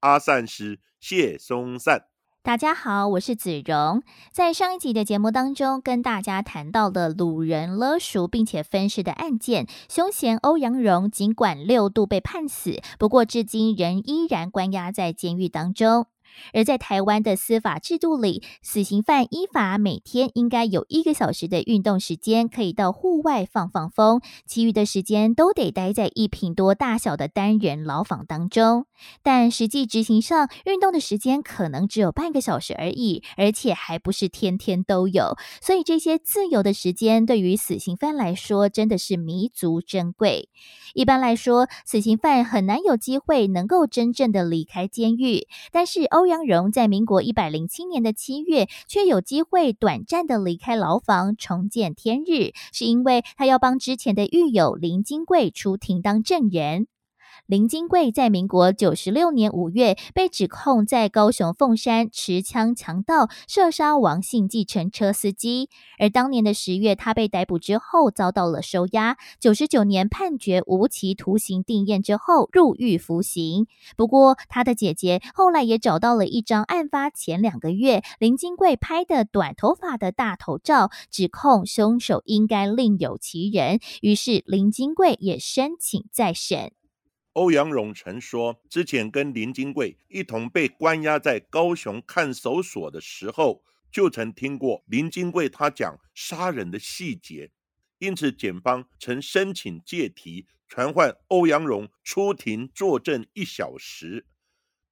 阿善师谢松善。大家好，我是子荣。在上一集的节目当中，跟大家谈到了鲁人勒赎并且分尸的案件，凶嫌欧阳荣尽管六度被判死，不过至今仍依然关押在监狱当中。而在台湾的司法制度里，死刑犯依法每天应该有一个小时的运动时间，可以到户外放放风，其余的时间都得待在一平多大小的单人牢房当中。但实际执行上，运动的时间可能只有半个小时而已，而且还不是天天都有。所以这些自由的时间对于死刑犯来说，真的是弥足珍贵。一般来说，死刑犯很难有机会能够真正的离开监狱，但是欧阳荣在民国一百零七年的七月，却有机会短暂的离开牢房，重见天日，是因为他要帮之前的狱友林金贵出庭当证人。林金贵在民国九十六年五月被指控在高雄凤山持枪强盗射杀王姓计程车司机，而当年的十月，他被逮捕之后遭到了收押。九十九年判决无期徒刑定验之后入狱服刑。不过，他的姐姐后来也找到了一张案发前两个月林金贵拍的短头发的大头照，指控凶手应该另有其人。于是，林金贵也申请再审。欧阳荣曾说，之前跟林金贵一同被关押在高雄看守所的时候，就曾听过林金贵他讲杀人的细节，因此检方曾申请借题传唤欧阳荣出庭作证一小时。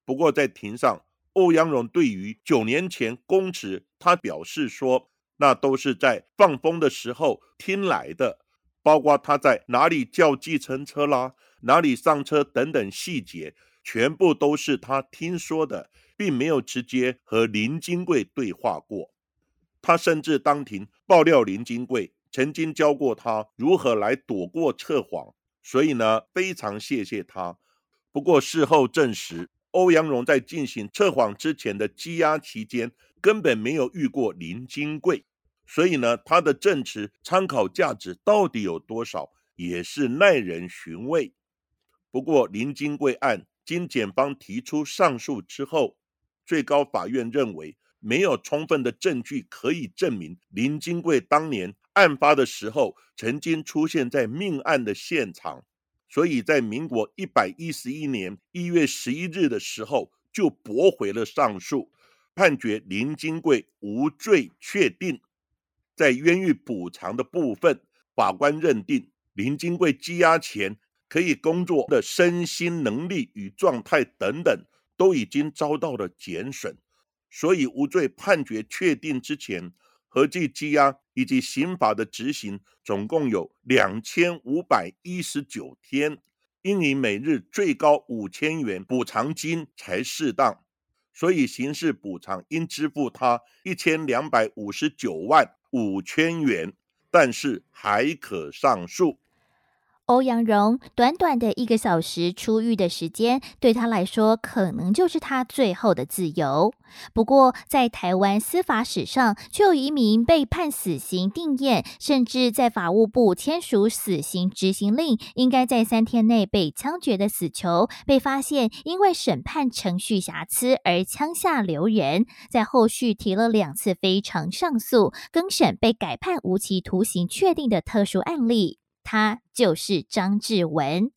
不过在庭上，欧阳荣对于九年前供词，他表示说，那都是在放风的时候听来的，包括他在哪里叫计程车啦。哪里上车等等细节，全部都是他听说的，并没有直接和林金贵对话过。他甚至当庭爆料林金贵曾经教过他如何来躲过测谎，所以呢，非常谢谢他。不过事后证实，欧阳荣在进行测谎之前的羁押期间，根本没有遇过林金贵，所以呢，他的证词参考价值到底有多少，也是耐人寻味。不过，林金贵案经检方提出上诉之后，最高法院认为没有充分的证据可以证明林金贵当年案发的时候曾经出现在命案的现场，所以在民国一百一十一年一月十一日的时候就驳回了上诉，判决林金贵无罪确定。在冤狱补偿的部分，法官认定林金贵羁押前。可以工作的身心能力与状态等等，都已经遭到了减损，所以无罪判决确定之前，合计羁押以及刑法的执行总共有两千五百一十九天，应以每日最高五千元补偿金才适当，所以刑事补偿应支付他一千两百五十九万五千元，但是还可上诉。欧阳荣短短的一个小时出狱的时间，对他来说可能就是他最后的自由。不过，在台湾司法史上，却有一名被判死刑定验，甚至在法务部签署死刑执行令，应该在三天内被枪决的死囚，被发现因为审判程序瑕疵而枪下留人，在后续提了两次非常上诉，更审被改判无期徒刑确定的特殊案例。他就是张志文。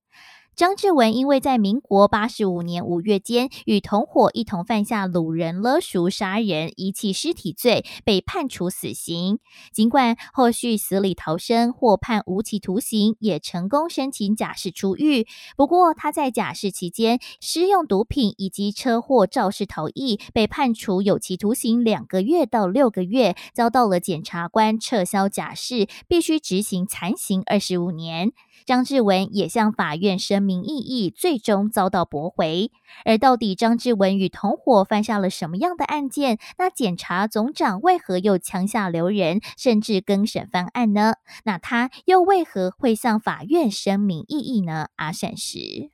张志文因为在民国八十五年五月间与同伙一同犯下掳人勒赎、杀人、遗弃尸体罪，被判处死刑。尽管后续死里逃生，获判无期徒刑，也成功申请假释出狱。不过他在假释期间施用毒品以及车祸肇事逃逸，被判处有期徒刑两个月到六个月，遭到了检察官撤销假释，必须执行残刑二十五年。张志文也向法院申明。明异议，最终遭到驳回。而到底张志文与同伙犯下了什么样的案件？那检察总长为何又枪下留人，甚至更审翻案呢？那他又为何会向法院声明异议呢？阿善石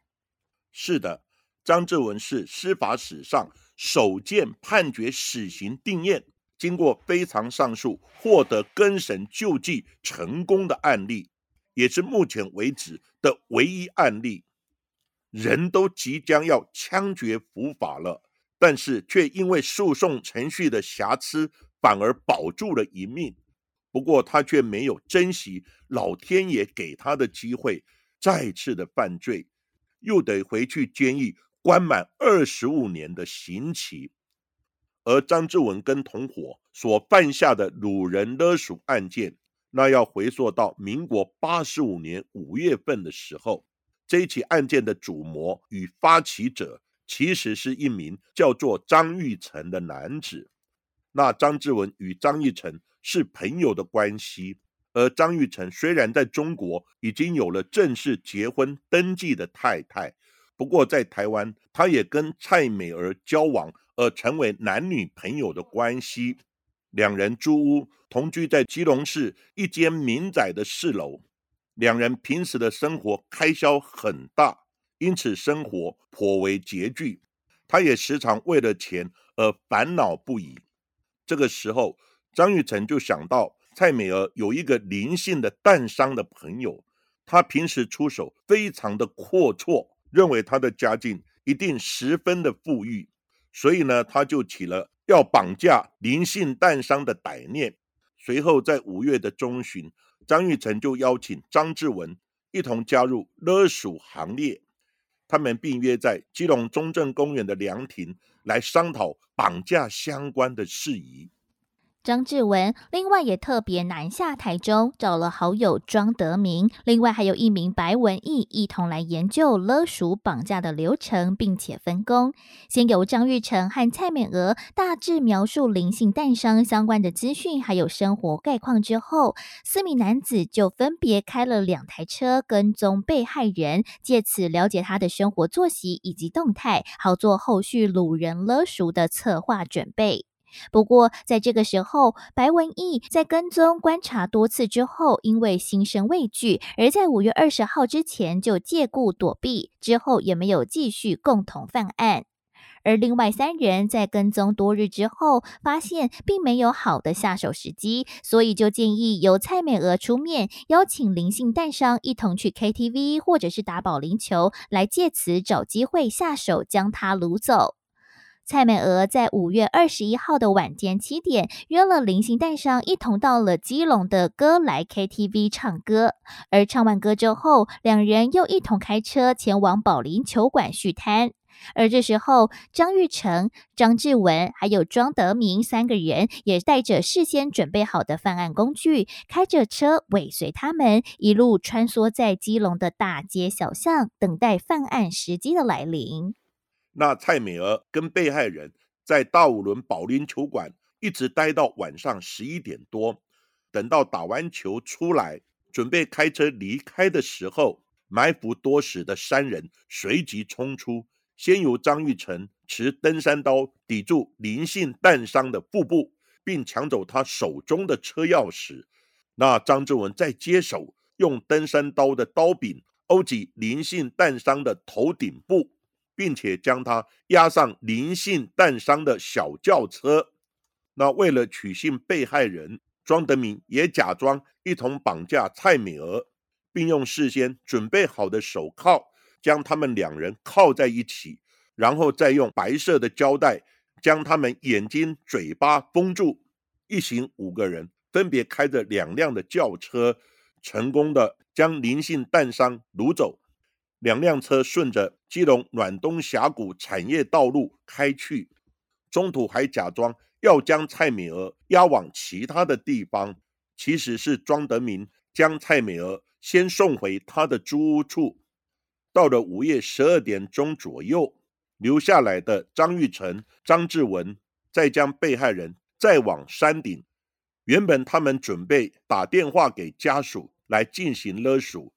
是的，张志文是司法史上首件判决死刑定验，经过非常上诉获得更审救济成功的案例。也是目前为止的唯一案例，人都即将要枪决伏法了，但是却因为诉讼程序的瑕疵，反而保住了一命。不过他却没有珍惜老天爷给他的机会，再次的犯罪，又得回去监狱关满二十五年的刑期。而张志文跟同伙所犯下的掳人勒赎案件。那要回溯到民国八十五年五月份的时候，这起案件的主谋与发起者其实是一名叫做张玉成的男子。那张志文与张玉成是朋友的关系，而张玉成虽然在中国已经有了正式结婚登记的太太，不过在台湾他也跟蔡美儿交往，而成为男女朋友的关系。两人租屋同居在基隆市一间民宅的四楼，两人平时的生活开销很大，因此生活颇为拮据。他也时常为了钱而烦恼不已。这个时候，张玉成就想到蔡美儿有一个灵性的蛋商的朋友，他平时出手非常的阔绰，认为他的家境一定十分的富裕，所以呢，他就起了。要绑架灵性蛋商的歹念，随后在五月的中旬，张玉成就邀请张志文一同加入勒鼠行列，他们并约在基隆中正公园的凉亭来商讨绑架相关的事宜。张志文另外也特别南下台中，找了好友庄德明，另外还有一名白文义，一同来研究勒赎绑架的流程，并且分工。先由张玉成和蔡美娥大致描述灵性诞生相关的资讯，还有生活概况之后，四名男子就分别开了两台车跟踪被害人，借此了解他的生活作息以及动态，好做后续掳人勒赎的策划准备。不过，在这个时候，白文义在跟踪观察多次之后，因为心生畏惧，而在五月二十号之前就借故躲避，之后也没有继续共同犯案。而另外三人在跟踪多日之后，发现并没有好的下手时机，所以就建议由蔡美娥出面，邀请灵性蛋商一同去 KTV 或者是打保龄球，来借此找机会下手将他掳走。蔡美娥在五月二十一号的晚间七点，约了零星蛋商一同到了基隆的歌来 KTV 唱歌。而唱完歌之后，两人又一同开车前往保龄球馆续摊。而这时候，张玉成、张志文还有庄德明三个人也带着事先准备好的犯案工具，开着车尾随他们，一路穿梭在基隆的大街小巷，等待犯案时机的来临。那蔡美娥跟被害人在大五轮保龄球馆一直待到晚上十一点多，等到打完球出来，准备开车离开的时候，埋伏多时的三人随即冲出，先由张玉成持登山刀抵住林姓弹伤的腹部，并抢走他手中的车钥匙。那张志文再接手，用登山刀的刀柄殴击林姓弹伤的头顶部。并且将他押上林姓弹伤的小轿车。那为了取信被害人庄德明，也假装一同绑架蔡美娥，并用事先准备好的手铐将他们两人铐在一起，然后再用白色的胶带将他们眼睛、嘴巴封住。一行五个人分别开着两辆的轿车，成功的将林姓弹伤掳走。两辆车顺着基隆暖东峡谷产业道路开去，中途还假装要将蔡美娥押往其他的地方，其实是庄德明将蔡美娥先送回他的租屋处。到了午夜十二点钟左右，留下来的张玉成、张志文再将被害人再往山顶。原本他们准备打电话给家属来进行勒索，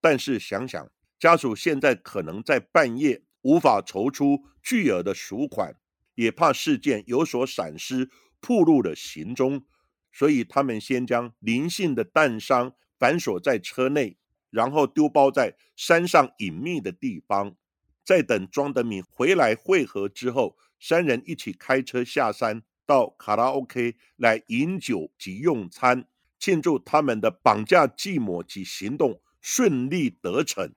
但是想想。家属现在可能在半夜无法筹出巨额的赎款，也怕事件有所闪失，暴露了行踪，所以他们先将林姓的弹伤反锁在车内，然后丢包在山上隐秘的地方。在等庄德敏回来会合之后，三人一起开车下山到卡拉 OK 来饮酒及用餐，庆祝他们的绑架计谋及行动顺利得逞。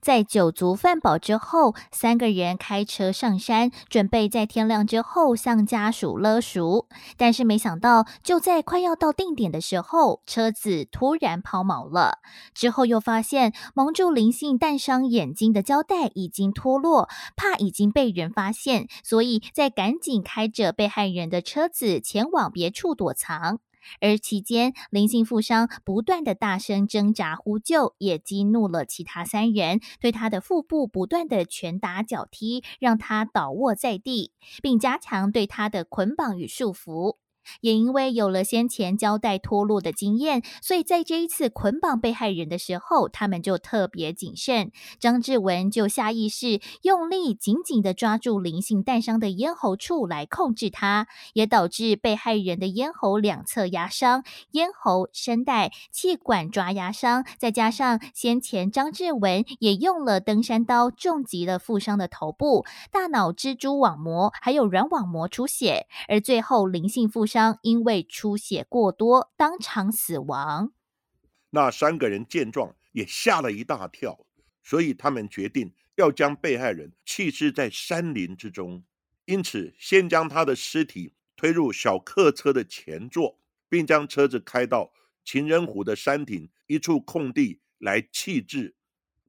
在酒足饭饱之后，三个人开车上山，准备在天亮之后向家属勒赎。但是没想到，就在快要到定点的时候，车子突然抛锚了。之后又发现蒙住灵性弹伤眼睛的胶带已经脱落，怕已经被人发现，所以在赶紧开着被害人的车子前往别处躲藏。而期间，林姓富商不断的大声挣扎呼救，也激怒了其他三人，对他的腹部不断的拳打脚踢，让他倒卧在地，并加强对他的捆绑与束缚。也因为有了先前胶带脱落的经验，所以在这一次捆绑被害人的时候，他们就特别谨慎。张志文就下意识用力紧紧的抓住林姓弹伤的咽喉处来控制他，也导致被害人的咽喉两侧压伤，咽喉、声带、气管抓压伤。再加上先前张志文也用了登山刀重击了负伤的头部、大脑蜘蛛网膜还有软网膜出血，而最后林姓负伤。因为出血过多，当场死亡。那三个人见状也吓了一大跳，所以他们决定要将被害人弃尸在山林之中。因此，先将他的尸体推入小客车的前座，并将车子开到情人湖的山顶一处空地来弃置。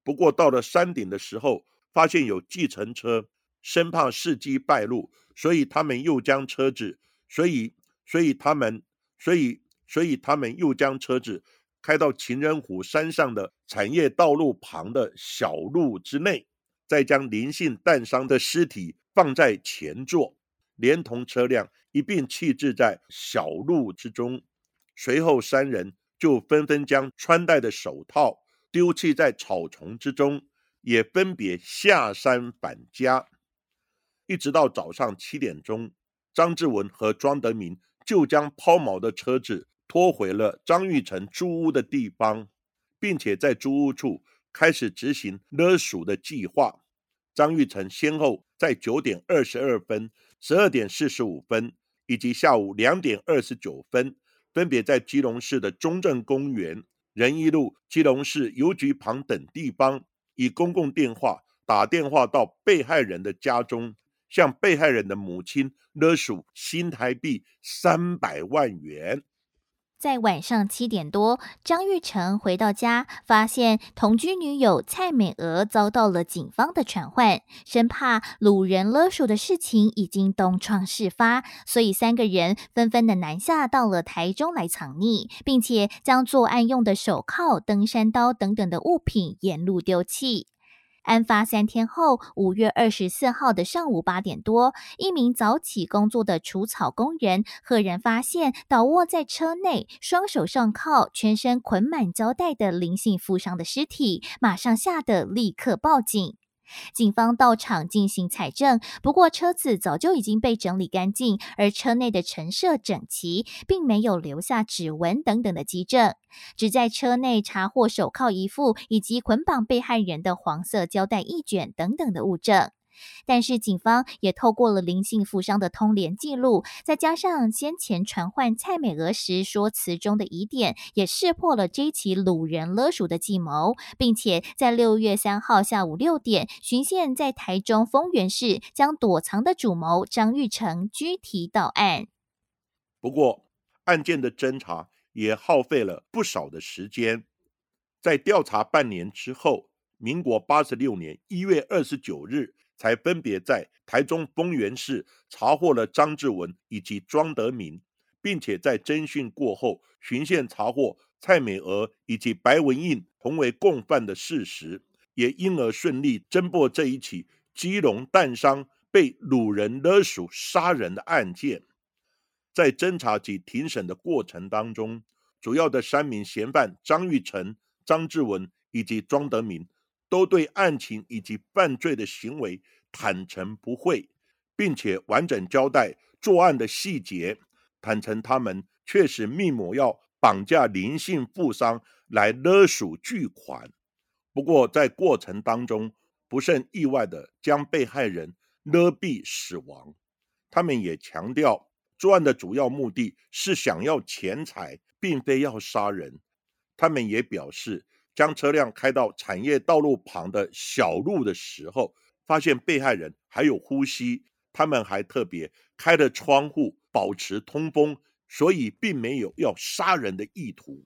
不过，到了山顶的时候，发现有计程车，生怕事机败露，所以他们又将车子，所以。所以他们，所以，所以他们又将车子开到情人湖山上的产业道路旁的小路之内，再将林姓弹伤的尸体放在前座，连同车辆一并弃置在小路之中。随后，三人就纷纷将穿戴的手套丢弃在草丛之中，也分别下山返家。一直到早上七点钟，张志文和庄德明。就将抛锚的车子拖回了张玉成租屋的地方，并且在租屋处开始执行勒赎的计划。张玉成先后在九点二十二分、十二点四十五分以及下午两点二十九分，分别在基隆市的中正公园、仁义路、基隆市邮局旁等地方，以公共电话打电话到被害人的家中。向被害人的母亲勒索新台币三百万元。在晚上七点多，张玉成回到家，发现同居女友蔡美娥遭到了警方的传唤，生怕掳人勒索的事情已经东窗事发，所以三个人纷纷的南下到了台中来藏匿，并且将作案用的手铐、登山刀等等的物品沿路丢弃。案发三天后，五月二十四号的上午八点多，一名早起工作的除草工人赫然发现倒卧在车内、双手上铐、全身捆满胶带的林姓负伤的尸体，马上吓得立刻报警。警方到场进行采证，不过车子早就已经被整理干净，而车内的陈设整齐，并没有留下指纹等等的迹证，只在车内查获手铐一副以及捆绑被害人的黄色胶带一卷等等的物证。但是警方也透过了林姓富商的通联记录，再加上先前传唤蔡美娥时说辞中的疑点，也识破了这起掳人勒赎的计谋，并且在六月三号下午六点，巡线在台中丰原市将躲藏的主谋张玉成拘提到案。不过，案件的侦查也耗费了不少的时间，在调查半年之后，民国八十六年一月二十九日。才分别在台中丰原市查获了张志文以及庄德明，并且在侦讯过后，巡线查获蔡美娥以及白文印同为共犯的事实，也因而顺利侦破这一起基隆弹伤被掳人勒赎杀人的案件。在侦查及庭审的过程当中，主要的三名嫌犯张玉成、张志文以及庄德明都对案情以及犯罪的行为坦诚不讳，并且完整交代作案的细节，坦诚他们确实密谋要绑架林姓富商来勒索巨款。不过在过程当中，不甚意外的将被害人勒毙死亡。他们也强调，作案的主要目的是想要钱财，并非要杀人。他们也表示。将车辆开到产业道路旁的小路的时候，发现被害人还有呼吸，他们还特别开了窗户保持通风，所以并没有要杀人的意图。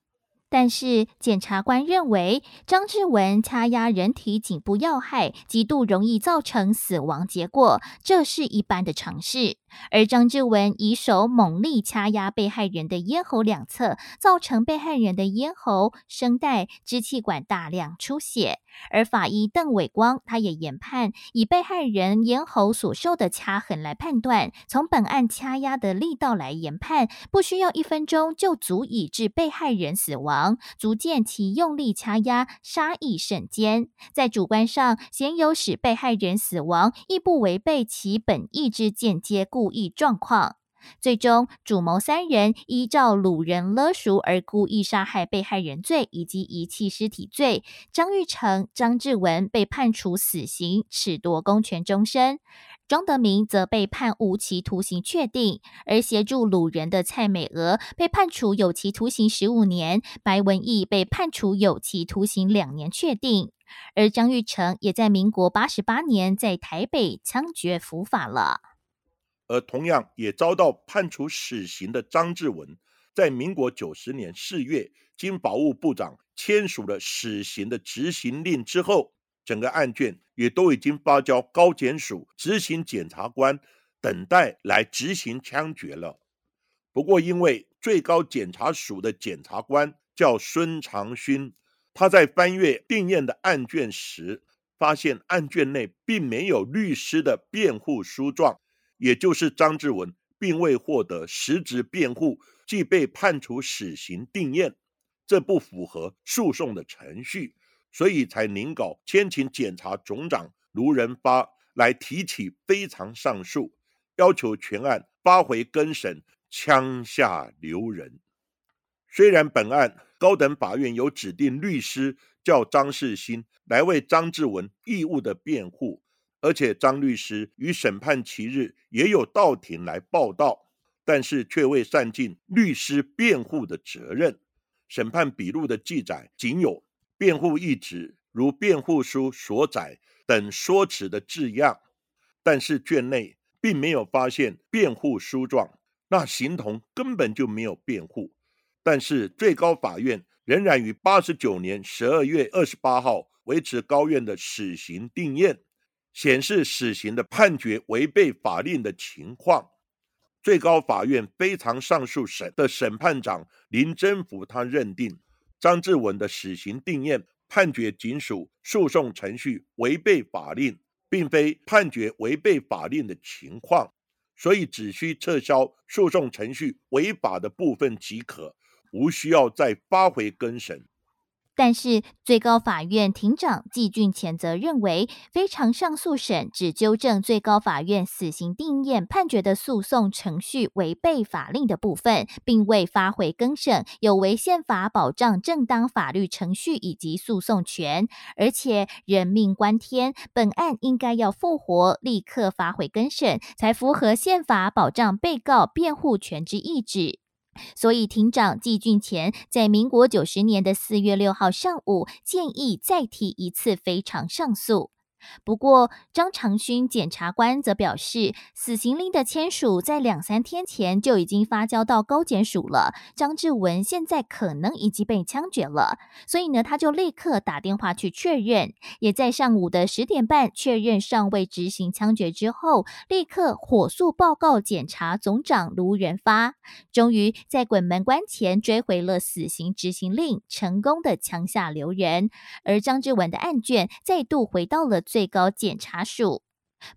但是检察官认为，张志文掐压人体颈部要害，极度容易造成死亡结果，这是一般的常识。而张志文以手猛力掐压被害人的咽喉两侧，造成被害人的咽喉、声带、支气管大量出血。而法医邓伟光他也研判，以被害人咽喉所受的掐痕来判断，从本案掐压的力道来研判，不需要一分钟就足以致被害人死亡，足见其用力掐压杀意甚坚。在主观上，鲜有使被害人死亡，亦不违背其本意之间接故。故意状况，最终主谋三人依照掳人勒赎而故意杀害被害人罪以及遗弃尸体罪，张玉成、张志文被判处死刑，褫夺公权终身；庄德明则被判无期徒刑确定，而协助掳人的蔡美娥被判处有期徒刑十五年，白文义被判处有期徒刑两年确定，而张玉成也在民国八十八年在台北枪决伏法了。而同样也遭到判处死刑的张志文，在民国九十年四月，经法务部长签署了死刑的执行令之后，整个案卷也都已经发交高检署执行检察官等待来执行枪决了。不过，因为最高检察署的检察官叫孙长勋，他在翻阅定验的案卷时，发现案卷内并没有律师的辩护书状。也就是张志文并未获得实质辩护，即被判处死刑定验，这不符合诉讼的程序，所以才临稿先请检察总长卢仁发来提起非常上诉，要求全案发回更审，枪下留人。虽然本案高等法院有指定律师叫张世新来为张志文义务的辩护。而且张律师于审判期日也有到庭来报道，但是却未善尽律师辩护的责任。审判笔录的记载仅有辩护意旨如辩护书所载等说辞的字样，但是卷内并没有发现辩护书状，那形同根本就没有辩护。但是最高法院仍然于八十九年十二月二十八号维持高院的死刑定验。显示死刑的判决违背法令的情况，最高法院非常上诉审的审判长林真福他认定张志文的死刑定验判决仅属诉讼程序违背法令，并非判决违背法令的情况，所以只需撤销诉讼程序违法的部分即可，无需要再发回更审。但是，最高法院庭长季俊前则认为，非常上诉审只纠正最高法院死刑定验判决的诉讼程序违背法令的部分，并未发回更审，有违宪法保障正当法律程序以及诉讼权，而且人命关天，本案应该要复活，立刻发回更审，才符合宪法保障被告辩护权之意志。所以，庭长季俊前在民国九十年的四月六号上午建议再提一次非常上诉。不过，张长勋检察官则表示，死刑令的签署在两三天前就已经发交到高检署了。张志文现在可能已经被枪决了，所以呢，他就立刻打电话去确认，也在上午的十点半确认尚未执行枪决之后，立刻火速报告检察总长卢仁发，终于在鬼门关前追回了死刑执行令，成功的枪下留人，而张志文的案卷再度回到了。最高检察署。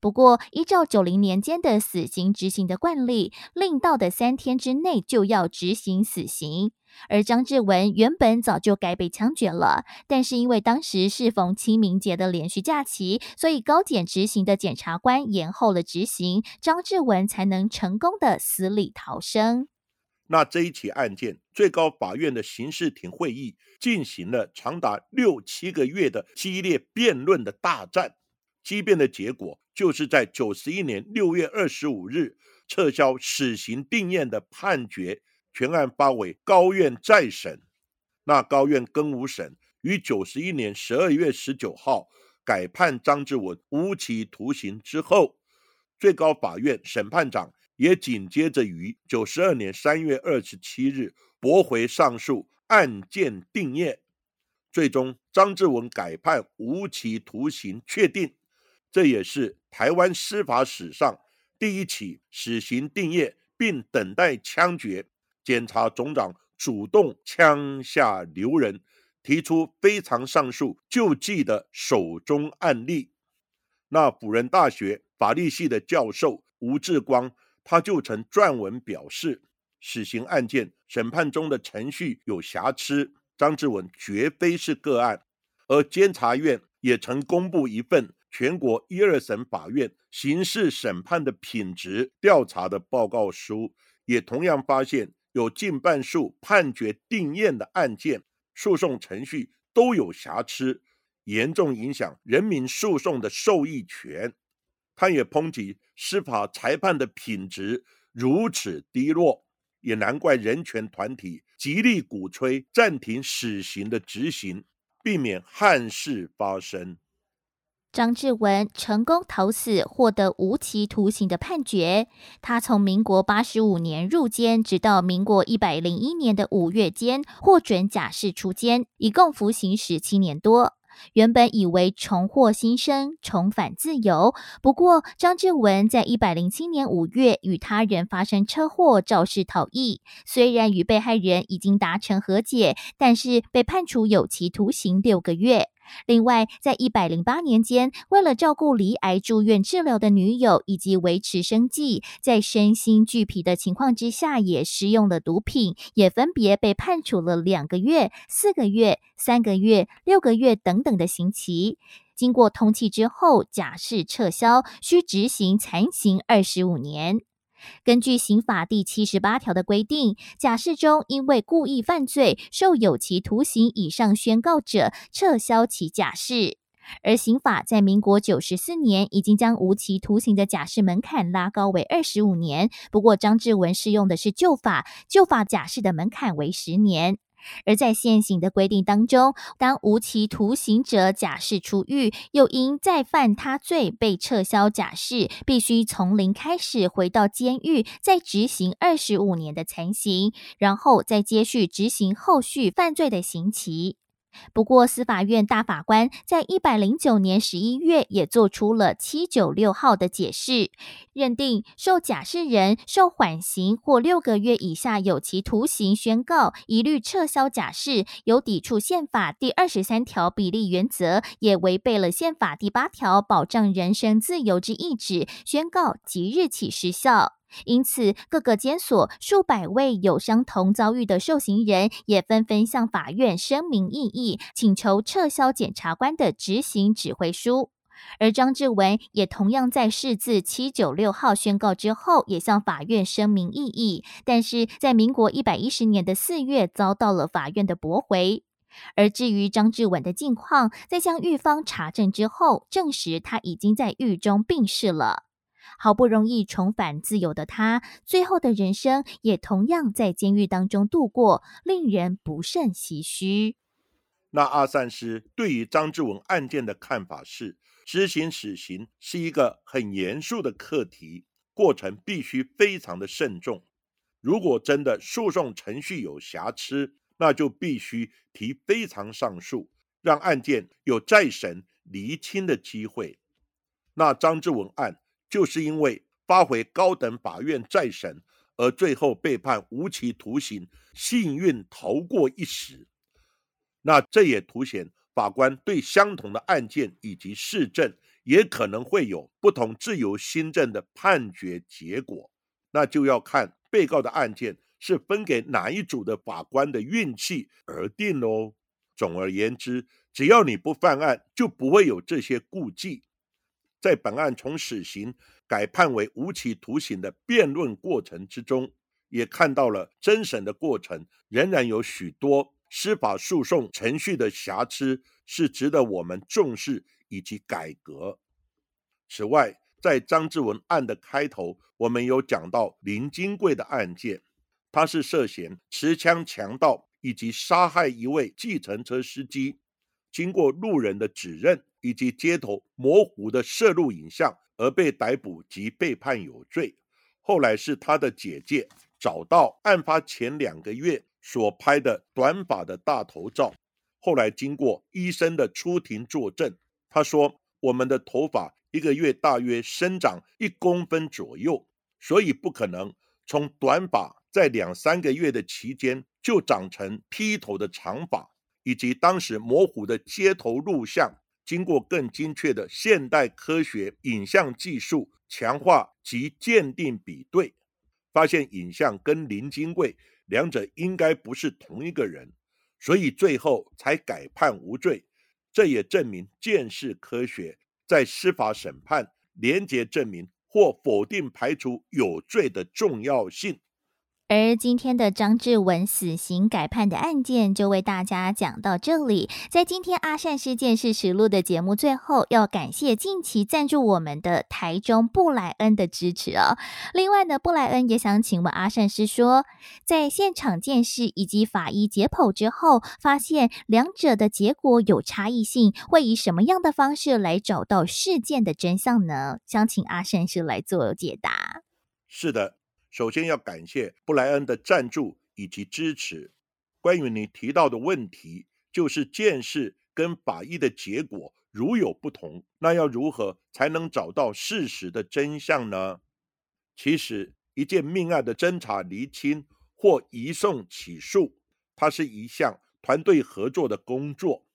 不过，依照九零年间的死刑执行的惯例，令到的三天之内就要执行死刑。而张志文原本早就该被枪决了，但是因为当时适逢清明节的连续假期，所以高检执行的检察官延后了执行，张志文才能成功的死里逃生。那这一起案件，最高法院的刑事庭会议进行了长达六七个月的激烈辩论的大战，激辩的结果就是在九十一年六月二十五日撤销死刑定验的判决。全案发委高院再审，那高院更无审于九十一年十二月十九号改判张志文无期徒刑之后，最高法院审判长也紧接着于九十二年三月二十七日驳回上诉案件定验，最终张志文改判无期徒刑确定，这也是台湾司法史上第一起死刑定验并等待枪决。检察总长主动枪下留人，提出非常上诉救济的首宗案例。那辅仁大学法律系的教授吴志光，他就曾撰文表示，死刑案件审判中的程序有瑕疵，张志文绝非是个案。而监察院也曾公布一份全国一二审法院刑事审判的品质调查的报告书，也同样发现。有近半数判决定验的案件，诉讼程序都有瑕疵，严重影响人民诉讼的受益权。他也抨击司法裁判的品质如此低落，也难怪人权团体极力鼓吹暂停死刑的执行，避免憾事发生。张志文成功逃死，获得无期徒刑的判决。他从民国八十五年入监，直到民国一百零一年的五月间获准假释出监，一共服刑十七年多。原本以为重获新生，重返自由。不过，张志文在一百零七年五月与他人发生车祸，肇事逃逸。虽然与被害人已经达成和解，但是被判处有期徒刑六个月。另外，在一百零八年间，为了照顾离癌住院治疗的女友以及维持生计，在身心俱疲的情况之下，也食用了毒品，也分别被判处了两个月、四个月、三个月、六个月等等的刑期。经过通气之后，假释撤销，需执行残刑二十五年。根据刑法第七十八条的规定，假释中因为故意犯罪受有期徒刑以上宣告者，撤销其假释。而刑法在民国九十四年已经将无期徒刑的假释门槛拉高为二十五年，不过张志文适用的是旧法，旧法假释的门槛为十年。而在现行的规定当中，当无期徒刑者假释出狱，又因再犯他罪被撤销假释，必须从零开始回到监狱，再执行二十五年的残刑，然后再接续执行后续犯罪的刑期。不过，司法院大法官在一百零九年十一月也做出了七九六号的解释，认定受假释人受缓刑或六个月以下有期徒刑宣告，一律撤销假释，有抵触宪法第二十三条比例原则，也违背了宪法第八条保障人身自由之意旨，宣告即日起失效。因此，各个监所数百位有相同遭遇的受刑人也纷纷向法院声明异议，请求撤销检察官的执行指挥书。而张志文也同样在释字七九六号宣告之后，也向法院声明异议，但是在民国一百一十年的四月遭到了法院的驳回。而至于张志文的近况，在向狱方查证之后，证实他已经在狱中病逝了。好不容易重返自由的他，最后的人生也同样在监狱当中度过，令人不胜唏嘘。那阿善师对于张志文案件的看法是：执行死刑是一个很严肃的课题，过程必须非常的慎重。如果真的诉讼程序有瑕疵，那就必须提非常上诉，让案件有再审厘清的机会。那张志文案。就是因为发回高等法院再审，而最后被判无期徒刑，幸运逃过一死。那这也凸显法官对相同的案件以及市政，也可能会有不同自由新政的判决结果。那就要看被告的案件是分给哪一组的法官的运气而定喽。总而言之，只要你不犯案，就不会有这些顾忌。在本案从死刑改判为无期徒刑的辩论过程之中，也看到了侦审的过程仍然有许多司法诉讼程序的瑕疵，是值得我们重视以及改革。此外，在张志文案的开头，我们有讲到林金贵的案件，他是涉嫌持枪强盗以及杀害一位计程车司机，经过路人的指认以及街头模糊的摄录影像而被逮捕及被判有罪。后来是他的姐姐找到案发前两个月所拍的短发的大头照，后来经过医生的出庭作证，他说我们的头发。一个月大约生长一公分左右，所以不可能从短发在两三个月的期间就长成披头的长发，以及当时模糊的街头录像，经过更精确的现代科学影像技术强化及鉴定比对，发现影像跟林金贵两者应该不是同一个人，所以最后才改判无罪。这也证明鉴识科学。在司法审判、廉洁证明或否定排除有罪的重要性。而今天的张志文死刑改判的案件就为大家讲到这里。在今天阿善事件是实录的节目最后，要感谢近期赞助我们的台中布莱恩的支持哦。另外呢，布莱恩也想请问阿善师说，在现场见识以及法医解剖之后，发现两者的结果有差异性，会以什么样的方式来找到事件的真相呢？想请阿善师来做解答。是的。首先要感谢布莱恩的赞助以及支持。关于你提到的问题，就是见识跟法医的结果如有不同，那要如何才能找到事实的真相呢？其实，一件命案的侦查厘清或移送起诉，它是一项团队合作的工作，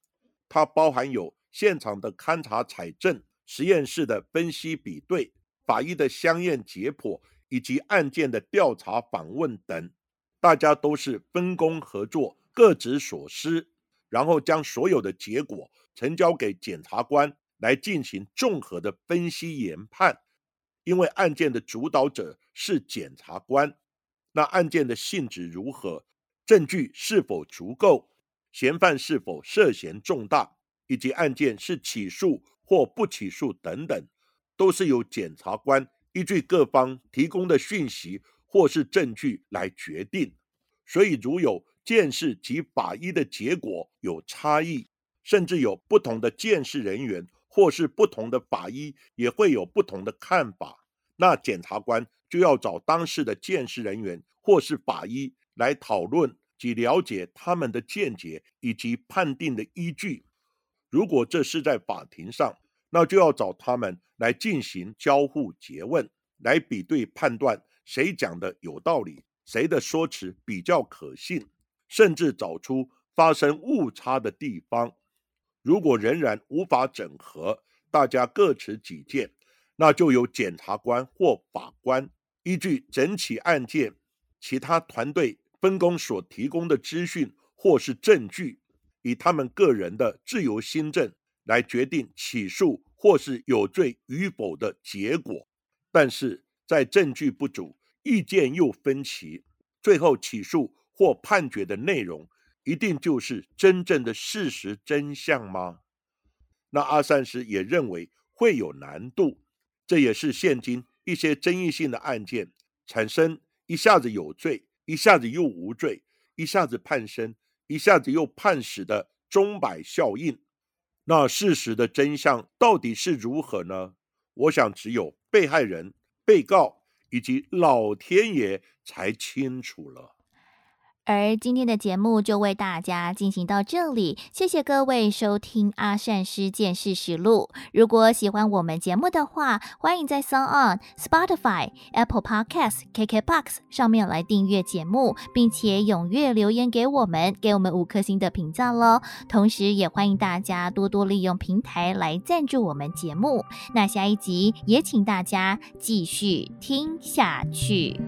它包含有现场的勘查采证、实验室的分析比对、法医的相验解剖。以及案件的调查访问等，大家都是分工合作，各执所思，然后将所有的结果呈交给检察官来进行综合的分析研判。因为案件的主导者是检察官，那案件的性质如何，证据是否足够，嫌犯是否涉嫌重大，以及案件是起诉或不起诉等等，都是由检察官。依据各方提供的讯息或是证据来决定，所以如有见识及法医的结果有差异，甚至有不同的见识人员或是不同的法医也会有不同的看法，那检察官就要找当事的见识人员或是法医来讨论及了解他们的见解以及判定的依据。如果这是在法庭上。那就要找他们来进行交互诘问，来比对判断谁讲的有道理，谁的说辞比较可信，甚至找出发生误差的地方。如果仍然无法整合，大家各持己见，那就由检察官或法官依据整起案件其他团队分工所提供的资讯或是证据，以他们个人的自由心证。来决定起诉或是有罪与否的结果，但是在证据不足、意见又分歧，最后起诉或判决的内容一定就是真正的事实真相吗？那阿善师也认为会有难度，这也是现今一些争议性的案件产生一下子有罪，一下子又无罪，一下子判生，一下子又判死的钟摆效应。那事实的真相到底是如何呢？我想只有被害人、被告以及老天爷才清楚了。而今天的节目就为大家进行到这里，谢谢各位收听阿善师见识实录。如果喜欢我们节目的话，欢迎在 s o n On、Spotify、Apple Podcasts、KKBox 上面来订阅节目，并且踊跃留言给我们，给我们五颗星的评价喽。同时，也欢迎大家多多利用平台来赞助我们节目。那下一集也请大家继续听下去。